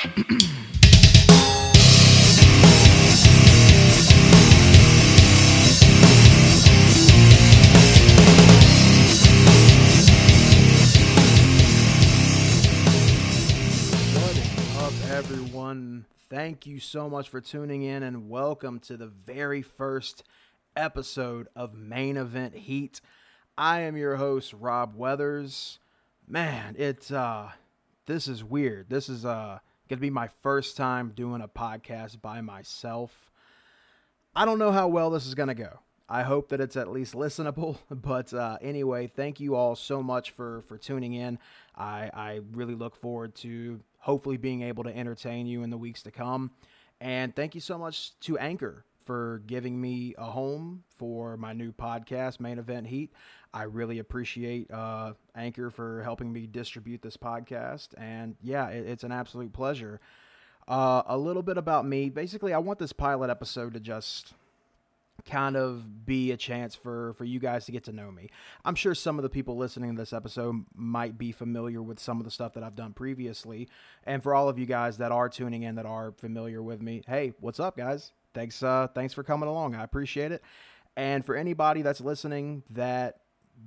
What up, everyone? Thank you so much for tuning in and welcome to the very first episode of Main Event Heat. I am your host, Rob Weathers. Man, it's uh this is weird. This is uh gonna be my first time doing a podcast by myself. I don't know how well this is gonna go. I hope that it's at least listenable. But uh, anyway, thank you all so much for for tuning in. I I really look forward to hopefully being able to entertain you in the weeks to come. And thank you so much to Anchor for giving me a home for my new podcast, Main Event Heat. I really appreciate uh, Anchor for helping me distribute this podcast. And yeah, it, it's an absolute pleasure. Uh, a little bit about me. Basically, I want this pilot episode to just kind of be a chance for for you guys to get to know me. I'm sure some of the people listening to this episode might be familiar with some of the stuff that I've done previously. And for all of you guys that are tuning in that are familiar with me, hey, what's up guys? Thanks uh thanks for coming along. I appreciate it. And for anybody that's listening that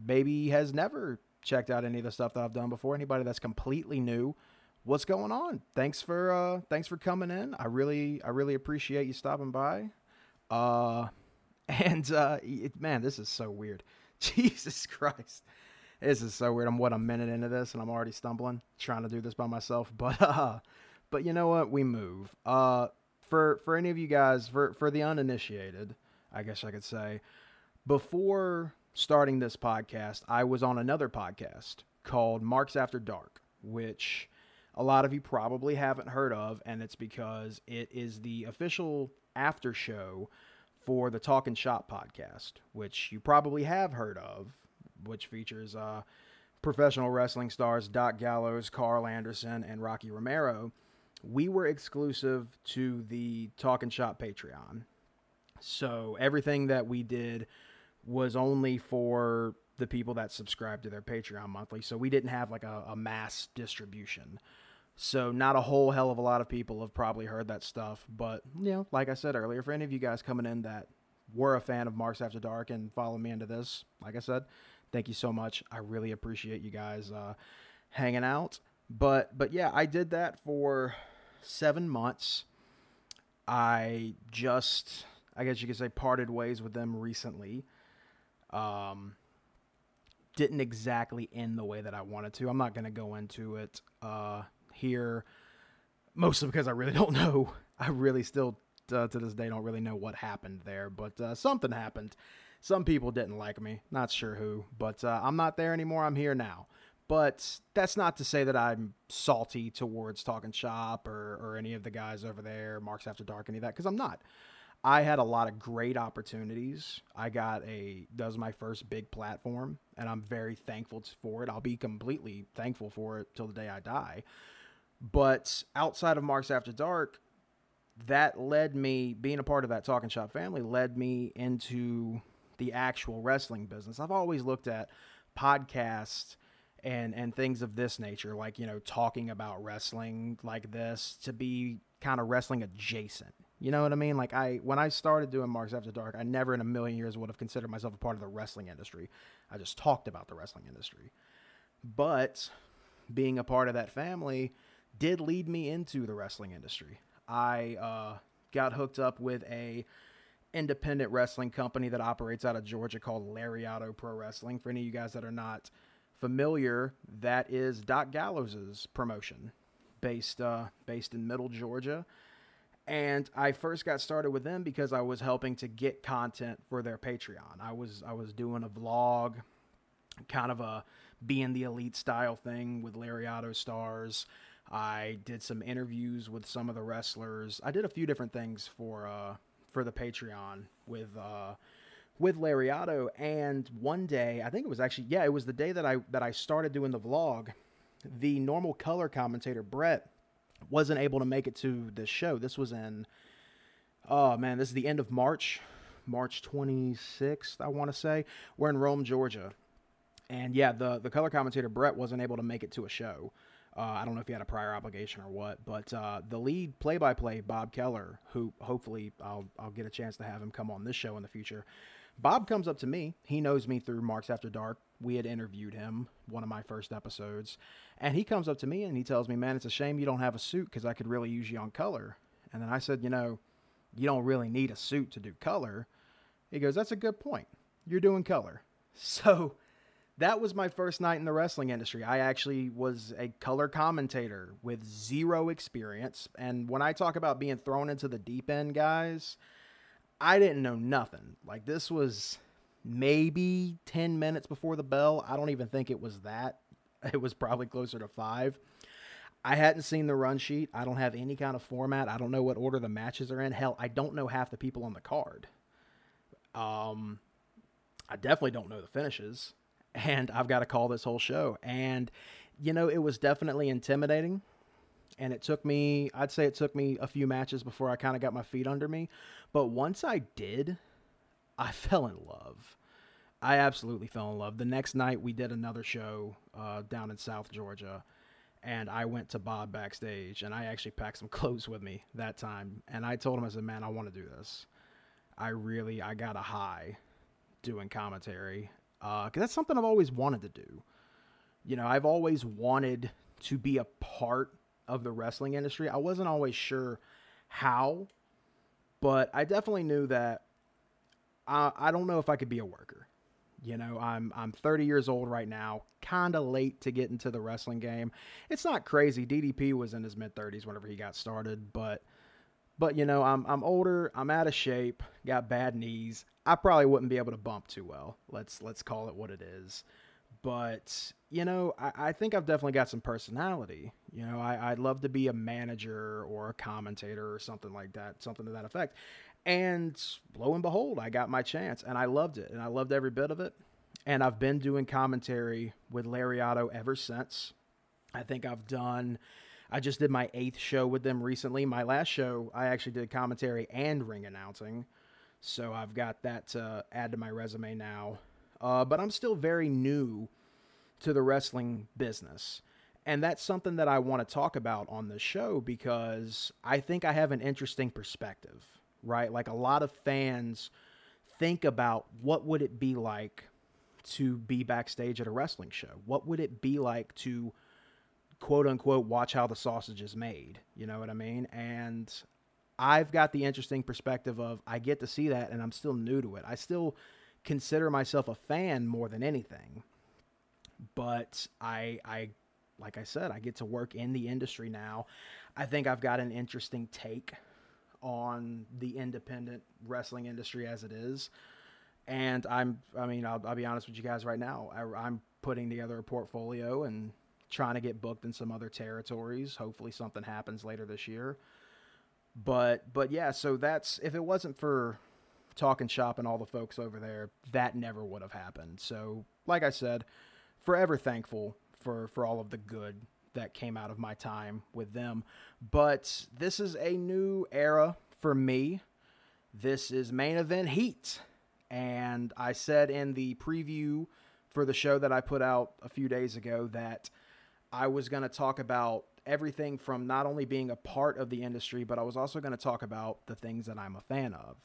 maybe has never checked out any of the stuff that I've done before, anybody that's completely new, what's going on? Thanks for uh thanks for coming in. I really I really appreciate you stopping by. Uh and uh, it, man, this is so weird. Jesus Christ, this is so weird. I'm what a minute into this, and I'm already stumbling trying to do this by myself. But uh, but you know what? We move. Uh, for for any of you guys, for for the uninitiated, I guess I could say, before starting this podcast, I was on another podcast called Marks After Dark, which a lot of you probably haven't heard of, and it's because it is the official after show for the Talking Shop podcast, which you probably have heard of, which features uh, professional wrestling stars Doc Gallows, Karl Anderson, and Rocky Romero. We were exclusive to the Talking Shop Patreon. So everything that we did was only for the people that subscribe to their Patreon monthly. So we didn't have like a, a mass distribution. So not a whole hell of a lot of people have probably heard that stuff, but you know, like I said earlier, for any of you guys coming in that were a fan of Marks After Dark and follow me into this, like I said, thank you so much. I really appreciate you guys uh, hanging out. But but yeah, I did that for seven months. I just, I guess you could say, parted ways with them recently. Um, didn't exactly end the way that I wanted to. I'm not going to go into it. Uh, here, mostly because I really don't know. I really still, uh, to this day, don't really know what happened there, but uh, something happened. Some people didn't like me, not sure who, but uh, I'm not there anymore. I'm here now. But that's not to say that I'm salty towards Talking Shop or, or any of the guys over there, Marks After Dark, any of that, because I'm not. I had a lot of great opportunities. I got a that was my first big platform, and I'm very thankful for it. I'll be completely thankful for it till the day I die. But outside of Marks After Dark, that led me being a part of that Talking Shop family led me into the actual wrestling business. I've always looked at podcasts and and things of this nature, like you know, talking about wrestling like this, to be kind of wrestling adjacent. You know what I mean? Like I when I started doing Marks After Dark, I never in a million years would have considered myself a part of the wrestling industry. I just talked about the wrestling industry. But being a part of that family did lead me into the wrestling industry. I uh, got hooked up with a independent wrestling company that operates out of Georgia called Lariato Pro Wrestling. For any of you guys that are not familiar, that is Doc Gallows's promotion, based uh, based in Middle Georgia. And I first got started with them because I was helping to get content for their Patreon. I was I was doing a vlog, kind of a being the elite style thing with Lariato stars. I did some interviews with some of the wrestlers. I did a few different things for uh, for the Patreon with uh, with Lariato. And one day, I think it was actually yeah, it was the day that I that I started doing the vlog. The normal color commentator Brett wasn't able to make it to the show. This was in oh man, this is the end of March, March 26th, I want to say. We're in Rome, Georgia. And yeah, the the color commentator Brett wasn't able to make it to a show Uh, I don't know if he had a prior obligation or what, but uh, the lead play-by-play, Bob Keller, who hopefully I'll I'll get a chance to have him come on this show in the future. Bob comes up to me. He knows me through Marks After Dark. We had interviewed him one of my first episodes, and he comes up to me and he tells me, "Man, it's a shame you don't have a suit because I could really use you on color." And then I said, "You know, you don't really need a suit to do color." He goes, "That's a good point. You're doing color." So that was my first night in the wrestling industry. I actually was a color commentator with zero experience. And when I talk about being thrown into the deep end, guys, I didn't know nothing. Like this was maybe 10 minutes before the bell. I don't even think it was that. It was probably closer to five. I hadn't seen the run sheet. I don't have any kind of format. I don't know what order the matches are in. Hell, I don't know half the people on the card. Um, I definitely don't know the finishes and I've got to call this whole show. And, you know, it was definitely intimidating. And it took me, I'd say it took me a few matches before I kind of got my feet under me. But once I did, I fell in love. I absolutely fell in love. The next night, we did another show uh, down in South Georgia. And I went to Bob backstage and I actually packed some clothes with me that time. And I told him, I said, man, I want to do this. I really, I got a high doing commentary because uh, that's something I've always wanted to do. You know, I've always wanted to be a part of the wrestling industry. I wasn't always sure how, but I definitely knew that I, I don't know if I could be a worker. You know, I'm I'm 30 years old right now, kind of late to get into the wrestling game. It's not crazy. DDP was in his mid 30s whenever he got started, but but you know, I'm I'm older, I'm out of shape, got bad knees. I probably wouldn't be able to bump too well. Let's let's call it what it is. But you know, I, I think I've definitely got some personality. You know, I, I'd love to be a manager or a commentator or something like that, something to that effect. And lo and behold, I got my chance, and I loved it, and I loved every bit of it. And I've been doing commentary with Lariato ever since. I think I've done I just did my eighth show with them recently. My last show, I actually did commentary and ring announcing. So I've got that to add to my resume now. Uh, but I'm still very new to the wrestling business. And that's something that I want to talk about on the show because I think I have an interesting perspective, right? Like a lot of fans think about what would it be like to be backstage at a wrestling show? What would it be like to quote unquote watch how the sausage is made. You know what I mean? And I've got the interesting perspective of I get to see that and I'm still new to it. I still consider myself a fan more than anything. But I I like I said, I get to work in the industry now. I think I've got an interesting take on the independent wrestling industry as it is. And I'm, I mean, I'll, I'll be honest with you guys right now. I, I'm putting together a portfolio and trying to get booked in some other territories. Hopefully something happens later this year. But but yeah, so that's if it wasn't for talking shop and all the folks over there, that never would have happened. So like I said, forever thankful for for all of the good that came out of my time with them. But this is a new era for me. This is main event heat. And I said in the preview for the show that I put out a few days ago that I was going to talk about everything from not only being a part of the industry, but I was also going to talk about the things that I'm a fan of.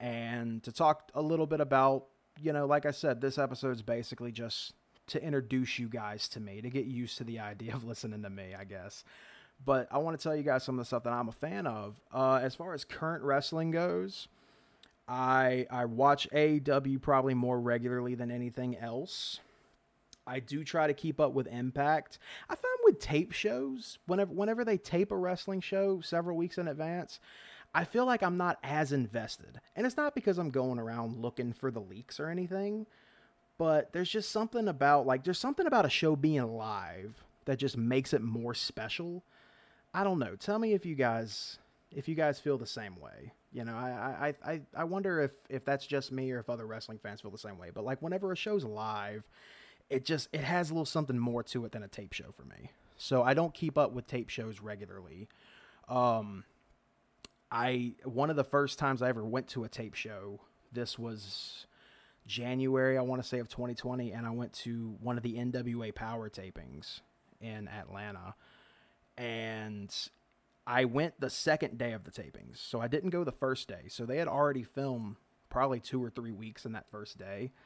And to talk a little bit about, you know, like I said, this episode is basically just to introduce you guys to me, to get used to the idea of listening to me, I guess. But I want to tell you guys some of the stuff that I'm a fan of. Uh, as far as current wrestling goes, I I watch AEW probably more regularly than anything else. I do try to keep up with Impact. I find with tape shows, whenever whenever they tape a wrestling show several weeks in advance, I feel like I'm not as invested. And it's not because I'm going around looking for the leaks or anything, but there's just something about like there's something about a show being live that just makes it more special. I don't know. Tell me if you guys if you guys feel the same way. You know, I I I, I wonder if if that's just me or if other wrestling fans feel the same way. But like whenever a show's live it just it has a little something more to it than a tape show for me. So I don't keep up with tape shows regularly. Um, I one of the first times I ever went to a tape show. This was January, I want to say of 2020, and I went to one of the NWA Power tapings, in Atlanta, and I went the second day of the tapings. So I didn't go the first day. So they had already filmed probably two or three weeks in that first day.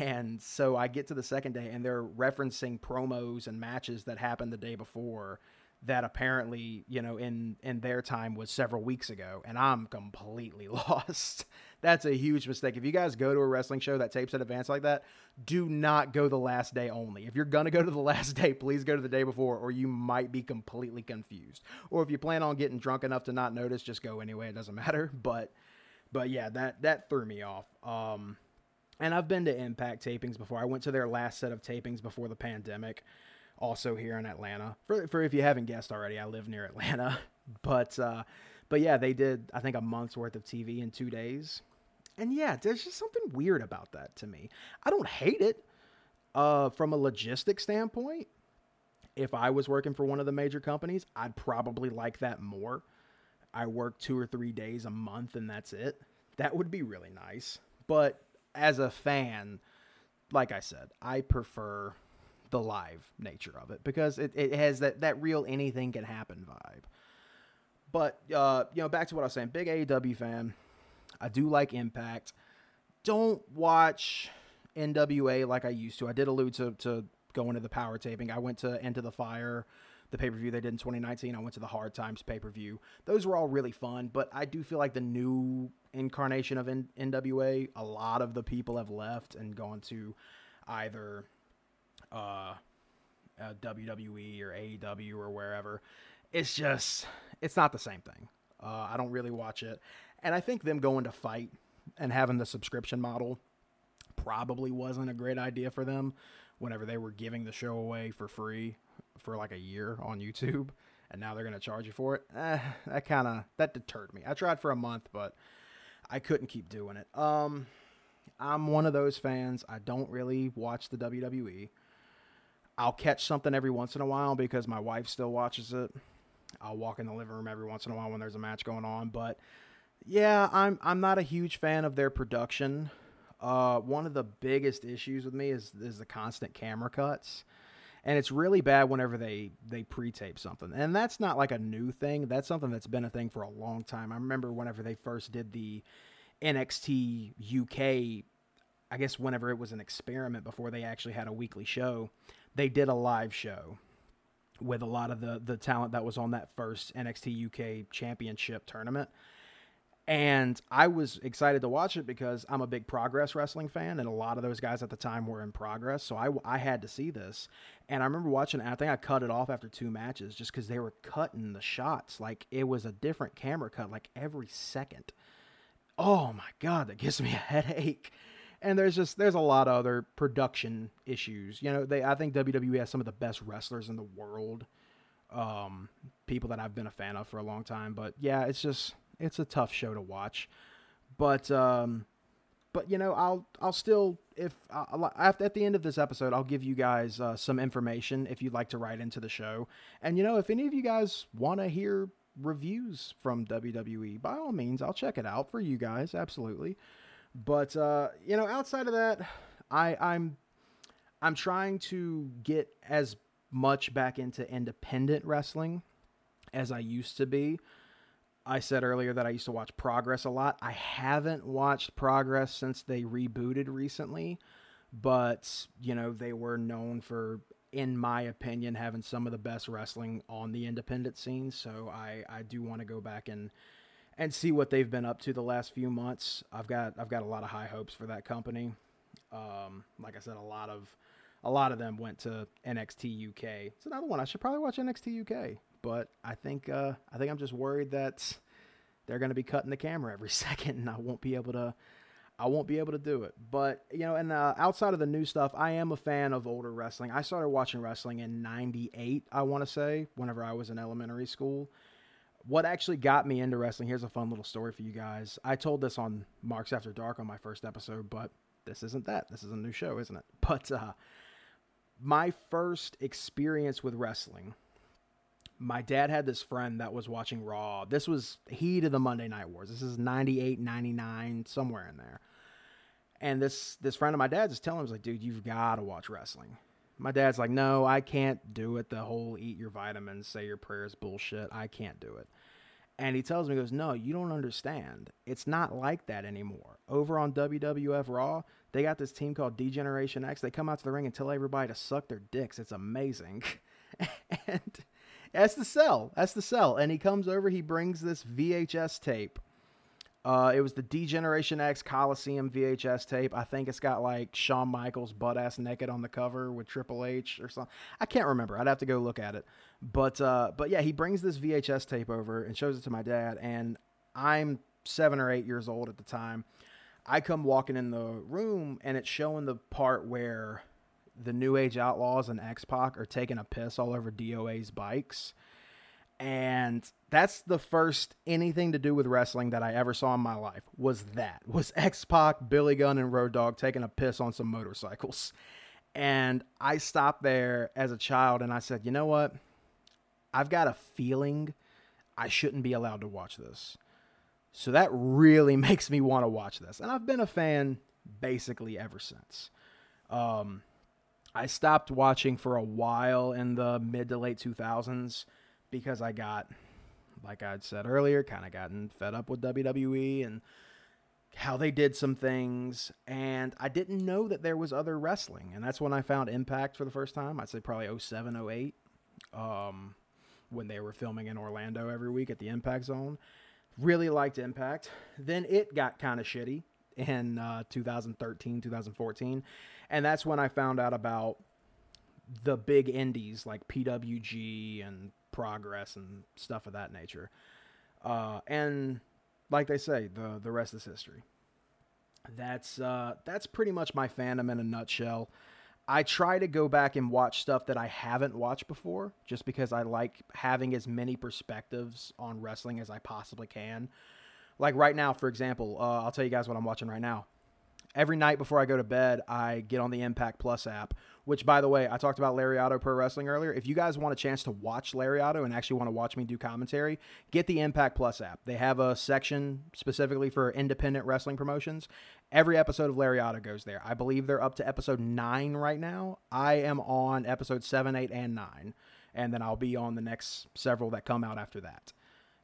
And so I get to the second day and they're referencing promos and matches that happened the day before that apparently, you know, in in their time was several weeks ago and I'm completely lost. That's a huge mistake. If you guys go to a wrestling show that tapes in advance like that, do not go the last day only. If you're to go to the last day, please go to the day before or you might be completely confused. Or if you plan on getting drunk enough to not notice, just go anyway, it doesn't matter. But but yeah, that that threw me off. Um and I've been to Impact tapings before. I went to their last set of tapings before the pandemic, also here in Atlanta. For, for if you haven't guessed already, I live near Atlanta. But uh, but yeah, they did I think a month's worth of TV in two days. And yeah, there's just something weird about that to me. I don't hate it. Uh, from a logistic standpoint, if I was working for one of the major companies, I'd probably like that more. I work two or three days a month and that's it. That would be really nice. But as a fan, like I said, I prefer the live nature of it because it, it has that, that real anything can happen vibe. But, uh, you know, back to what I was saying, big AEW fan. I do like Impact. Don't watch NWA like I used to. I did allude to, to going to the power taping. I went to Into the Fire, the pay per view they did in 2019. I went to the Hard Times pay per view. Those were all really fun, but I do feel like the new incarnation of N- NWA, a lot of the people have left and gone to either uh, uh, WWE or AEW or wherever. It's just, it's not the same thing. Uh, I don't really watch it. And I think them going to FITE and having the subscription model probably wasn't a great idea for them whenever they were giving the show away for free for like a year on YouTube and now they're going to charge you for it. Eh, that kind of that deterred me. I tried for a month but I couldn't keep doing it. Um I'm one of those fans. I don't really watch the WWE. I'll catch something every once in a while because my wife still watches it. I'll walk in the living room every once in a while when there's a match going on, but yeah, I'm I'm not a huge fan of their production. Uh, one of the biggest issues with me is is the constant camera cuts, and it's really bad whenever they they pre-tape something. And that's not like a new thing. That's something that's been a thing for a long time. I remember whenever they first did the NXT UK. I guess whenever it was an experiment before they actually had a weekly show, they did a live show with a lot of the the talent that was on that first NXT UK Championship tournament. And I was excited to watch it because I'm a big Progress Wrestling fan, and a lot of those guys at the time were in Progress. So I, I had to see this. And I remember watching. I think I cut it off after two matches just because they were cutting the shots. Like it was a different camera cut, like every second. Oh my God, that gives me a headache. And there's just there's a lot of other production issues. You know, they I think WWE has some of the best wrestlers in the world. Um, people that I've been a fan of for a long time. But yeah, it's just it's a tough show to watch, but um, but you know, I'll I'll still if I'll, at the end of this episode, I'll give you guys uh, some information if you'd like to write into the show, and you know, if any of you guys want to hear reviews from WWE, by all means, I'll check it out for you guys, absolutely. But uh, you know, outside of that, I I'm I'm trying to get as much back into independent wrestling as I used to be. I said earlier that I used to watch Progress a lot. I haven't watched Progress since they rebooted recently, but you know, they were known for in my opinion having some of the best wrestling on the independent scene, so I I do want to go back and and see what they've been up to the last few months. I've got I've got a lot of high hopes for that company. Um, like I said, a lot of a lot of them went to NXT UK. It's another one I should probably watch NXT UK but I think uh, I think I'm just worried that they're going to be cutting the camera every second, and I won't be able to. I won't be able to do it. But you know, and uh, outside of the new stuff, I am a fan of older wrestling. I started watching wrestling in '98. I want to say, whenever I was in elementary school. What actually got me into wrestling? Here's a fun little story for you guys. I told this on Marks After Dark on my first episode, but this isn't that. This is a new show, isn't it? But uh, my first experience with wrestling my dad had this friend that was watching Raw. This was heat of the Monday Night Wars. This is 98, 99, somewhere in there. And this this friend of my dad's is telling him, like, dude, you've got to watch wrestling. My dad's like, no, I can't do it. The whole eat your vitamins, say your prayers bullshit. I can't do it. And he tells me, he goes, no, you don't understand. It's not like that anymore. Over on WWF Raw, they got this team called D-Generation X. They come out to the ring and tell everybody to suck their dicks. It's amazing. and that's the sell. That's the sell. And he comes over, he brings this VHS tape uh, it was the D-Generation X Coliseum VHS tape. I think it's got like Shawn Michaels butt ass naked on the cover with Triple H or something. I can't remember. I'd have to go look at it. But uh, but yeah, he brings this VHS tape over and shows it to my dad, and I'm seven or eight years old at the time. I come walking in the room, and it's showing the part where the New Age Outlaws and X Pac are taking a piss all over DOA's bikes and that's the first anything to do with wrestling that I ever saw in my life was that was X Pac, Billy Gunn, and Road Dogg taking a piss on some motorcycles, and I stopped there as a child and I said, you know what, I've got a feeling I shouldn't be allowed to watch this, so that really makes me want to watch this, and I've been a fan basically ever since. Um, I stopped watching for a while in the mid to late two thousands because I got, like I'd said earlier, kind of gotten fed up with WWE and how they did some things. And I didn't know that there was other wrestling. And that's when I found Impact for the first time. I'd say probably 07, 08, um, when they were filming in Orlando every week at the Impact Zone. Really liked Impact. Then it got kind of shitty in uh, 2013, 2014. And that's when I found out about the big indies like PWG and progress and stuff of that nature. Uh, and like they say, the the rest is history. That's uh, that's pretty much my fandom in a nutshell. I try to go back and watch stuff that I haven't watched before, just because I like having as many perspectives on wrestling as I possibly can. Like right now, for example, uh, I'll tell you guys what I'm watching right now every night before I go to bed, I get on the Impact Plus app, which, by the way, I talked about Lariato Pro Wrestling earlier. If you guys want a chance to watch Lariato and actually want to watch me do commentary, get the Impact Plus app. They have a section specifically for independent wrestling promotions. Every episode of Lariato goes there. I believe they're up to episode nine right now. I am on episode seven, eight, and nine. And then I'll be on the next several that come out after that.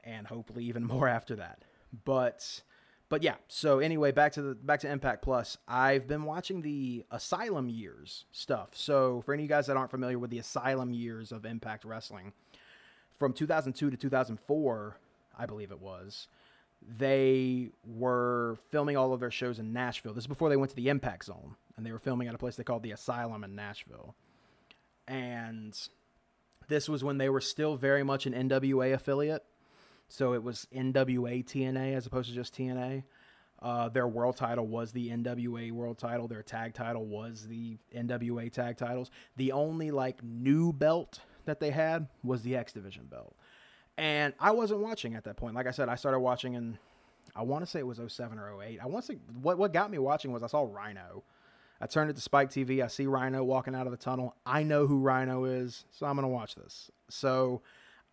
And hopefully even more after that. But but yeah, so anyway, back to the back to Impact Plus. I've been watching the Asylum years stuff. So for any of you guys that aren't familiar with the Asylum years of Impact Wrestling, from 2002 to 2004, I believe it was, they were filming all of their shows in Nashville. This is before they went to the Impact Zone, and they were filming at a place they called the Asylum in Nashville. And this was when they were still very much an NWA affiliate so it was NWA TNA as opposed to just TNA. Uh, their world title was the NWA world title. Their tag title was the NWA tag titles. The only like new belt that they had was the X Division belt. And I wasn't watching at that point. Like I said, I started watching in I want to say it was 07 or 08. I want to say what what got me watching was I saw Rhino. I turned it to Spike TV. I see Rhino walking out of the tunnel. I know who Rhino is, so I'm going to watch this. So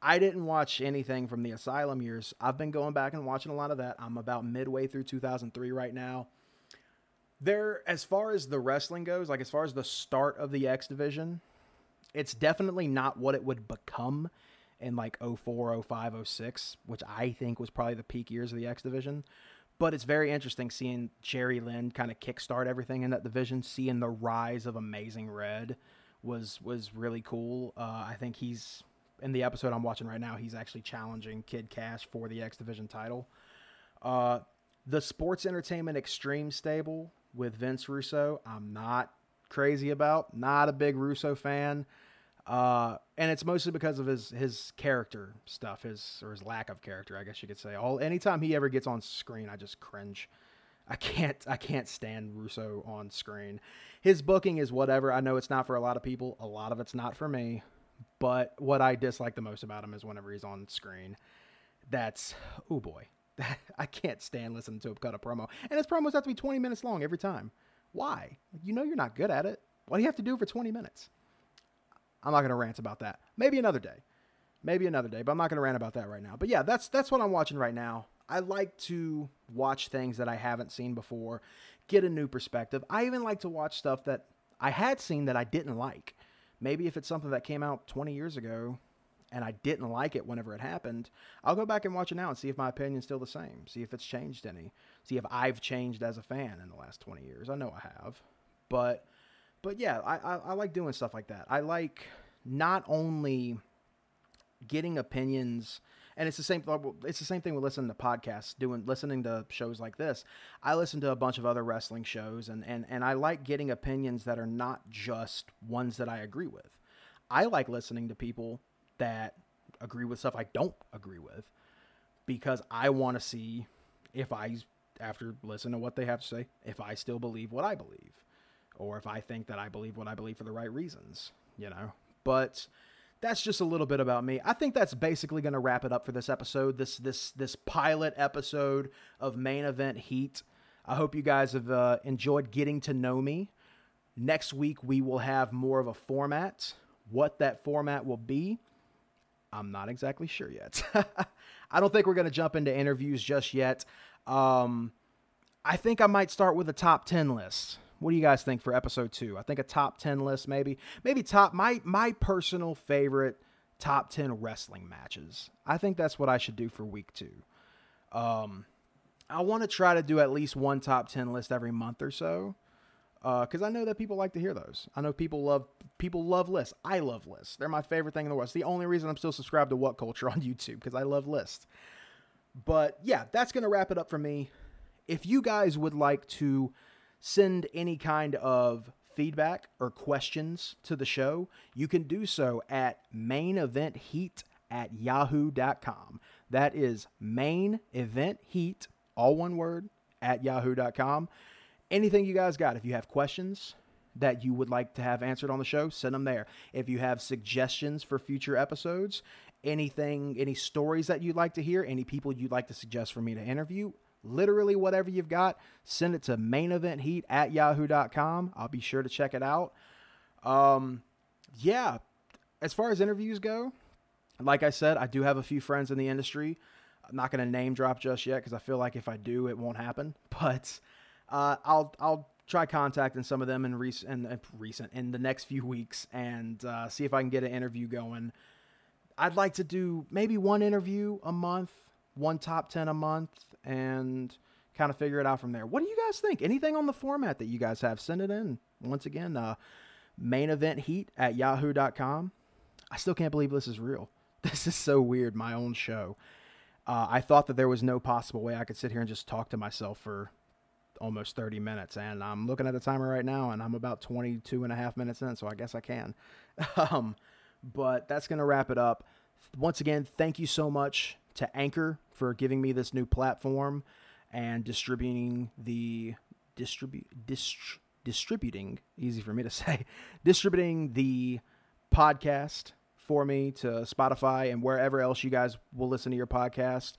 I didn't watch anything from the Asylum years. I've been going back and watching a lot of that. I'm about midway through 2003 right now. There, as far as the wrestling goes, like as far as the start of the X Division, it's definitely not what it would become in like 04, 05, 06, which I think was probably the peak years of the X Division. But it's very interesting seeing Jerry Lynn kind of kickstart everything in that division, seeing the rise of Amazing Red was was really cool. Uh, I think he's in the episode I'm watching right now, he's actually challenging Kid Cash for the X Division title. Uh, the Sports Entertainment Extreme stable with Vince Russo, I'm not crazy about. Not a big Russo fan. Uh, and it's mostly because of his his character stuff, his or his lack of character, I guess you could say. All anytime he ever gets on screen, I just cringe. I can't I can't stand Russo on screen. His booking is whatever. I know it's not for a lot of people. A lot of it's not for me. But what I dislike the most about him is whenever he's on screen. That's oh boy, I can't stand listening to him cut a promo, and his promos have to be 20 minutes long every time. Why? You know you're not good at it. What do you have to do for 20 minutes? I'm not gonna rant about that. Maybe another day. Maybe another day, but I'm not gonna rant about that right now. But yeah, that's that's what I'm watching right now. I like to watch things that I haven't seen before, get a new perspective. I even like to watch stuff that I had seen that I didn't like maybe if it's something that came out 20 years ago and I didn't like it whenever it happened, I'll go back and watch it now and see if my opinion's still the same. See if it's changed any. See if I've changed as a fan in the last 20 years. I know I have. But but yeah, I, I, I like doing stuff like that. I like not only getting opinions and it's the same it's the same thing with listening to podcasts doing listening to shows like this. I listen to a bunch of other wrestling shows and and, and i like getting opinions that are not just ones that i agree with. I like listening to people that agree with stuff i don't agree with because i want to see if i after listening to what they have to say if i still believe what i believe or if i think that i believe what i believe for the right reasons you know? But that's just a little bit about me. I think that's basically going to wrap it up for this episode. This this this pilot episode of main event heat. I hope you guys have uh, enjoyed getting to know me. Next week we will have more of a format. What that format will be, I'm not exactly sure yet. I don't think we're going to jump into interviews just yet. Um, I think I might start with a top 10 list. What do you guys think for episode two? I think a top ten list, maybe, maybe top my my personal favorite top ten wrestling matches. I think that's what I should do for week two. Um, I want to try to do at least one top ten list every month or so, because uh, I know that people like to hear those. I know people love people love lists. I love lists. They're my favorite thing in the world. It's the only reason I'm still subscribed to What Culture on YouTube because I love lists. But yeah, that's gonna wrap it up for me. If you guys would like to send any kind of feedback or questions to the show, you can do so at main event heat at yahoo.com. That is main event heat, all one word, at yahoo.com. Anything you guys got, if you have questions that you would like to have answered on the show, send them there. If you have suggestions for future episodes, anything, any stories that you'd like to hear, any people you'd like to suggest for me to interview, literally whatever you've got, send it to main event heat at yahoo.com. I'll be sure to check it out. Um, yeah, as far as interviews go, like I said, I do have a few friends in the industry. I'm not going to name drop just yet because I feel like if I do, it won't happen. But uh, I'll I'll try contacting some of them in recent in, recent in the next few weeks and uh, see if I can get an interview going. I'd like to do maybe one interview a month, one top ten a month, and kind of figure it out from there. What do you guys think? Anything on the format that you guys have? Send it in. Once again, uh, main event heat at yahoo.com. I still can't believe this is real. This is so weird, my own show. Uh, I thought that there was no possible way I could sit here and just talk to myself for almost 30 minutes. And I'm looking at the timer right now, and I'm about 22 and a half minutes in, so I guess I can. um, but that's going to wrap it up. Once again, thank you so much to Anchor for giving me this new platform and distributing the distribute dist- distributing easy for me to say distributing the podcast for me to Spotify and wherever else you guys will listen to your podcast.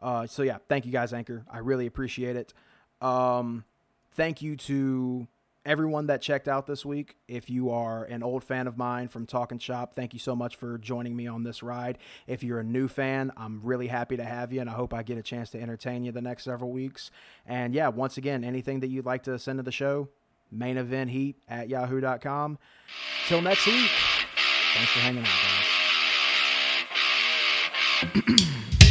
Uh, so yeah, thank you guys, Anchor. I really appreciate it. Um, thank you to everyone that checked out this week. If you are an old fan of mine from Talking Shop, thank you so much for joining me on this ride. If you're a new fan, I'm really happy to have you, and I hope I get a chance to entertain you the next several weeks. And yeah, once again, anything that you'd like to send to the show, main event heat at yahoo.com. Till next week, thanks for hanging out, guys.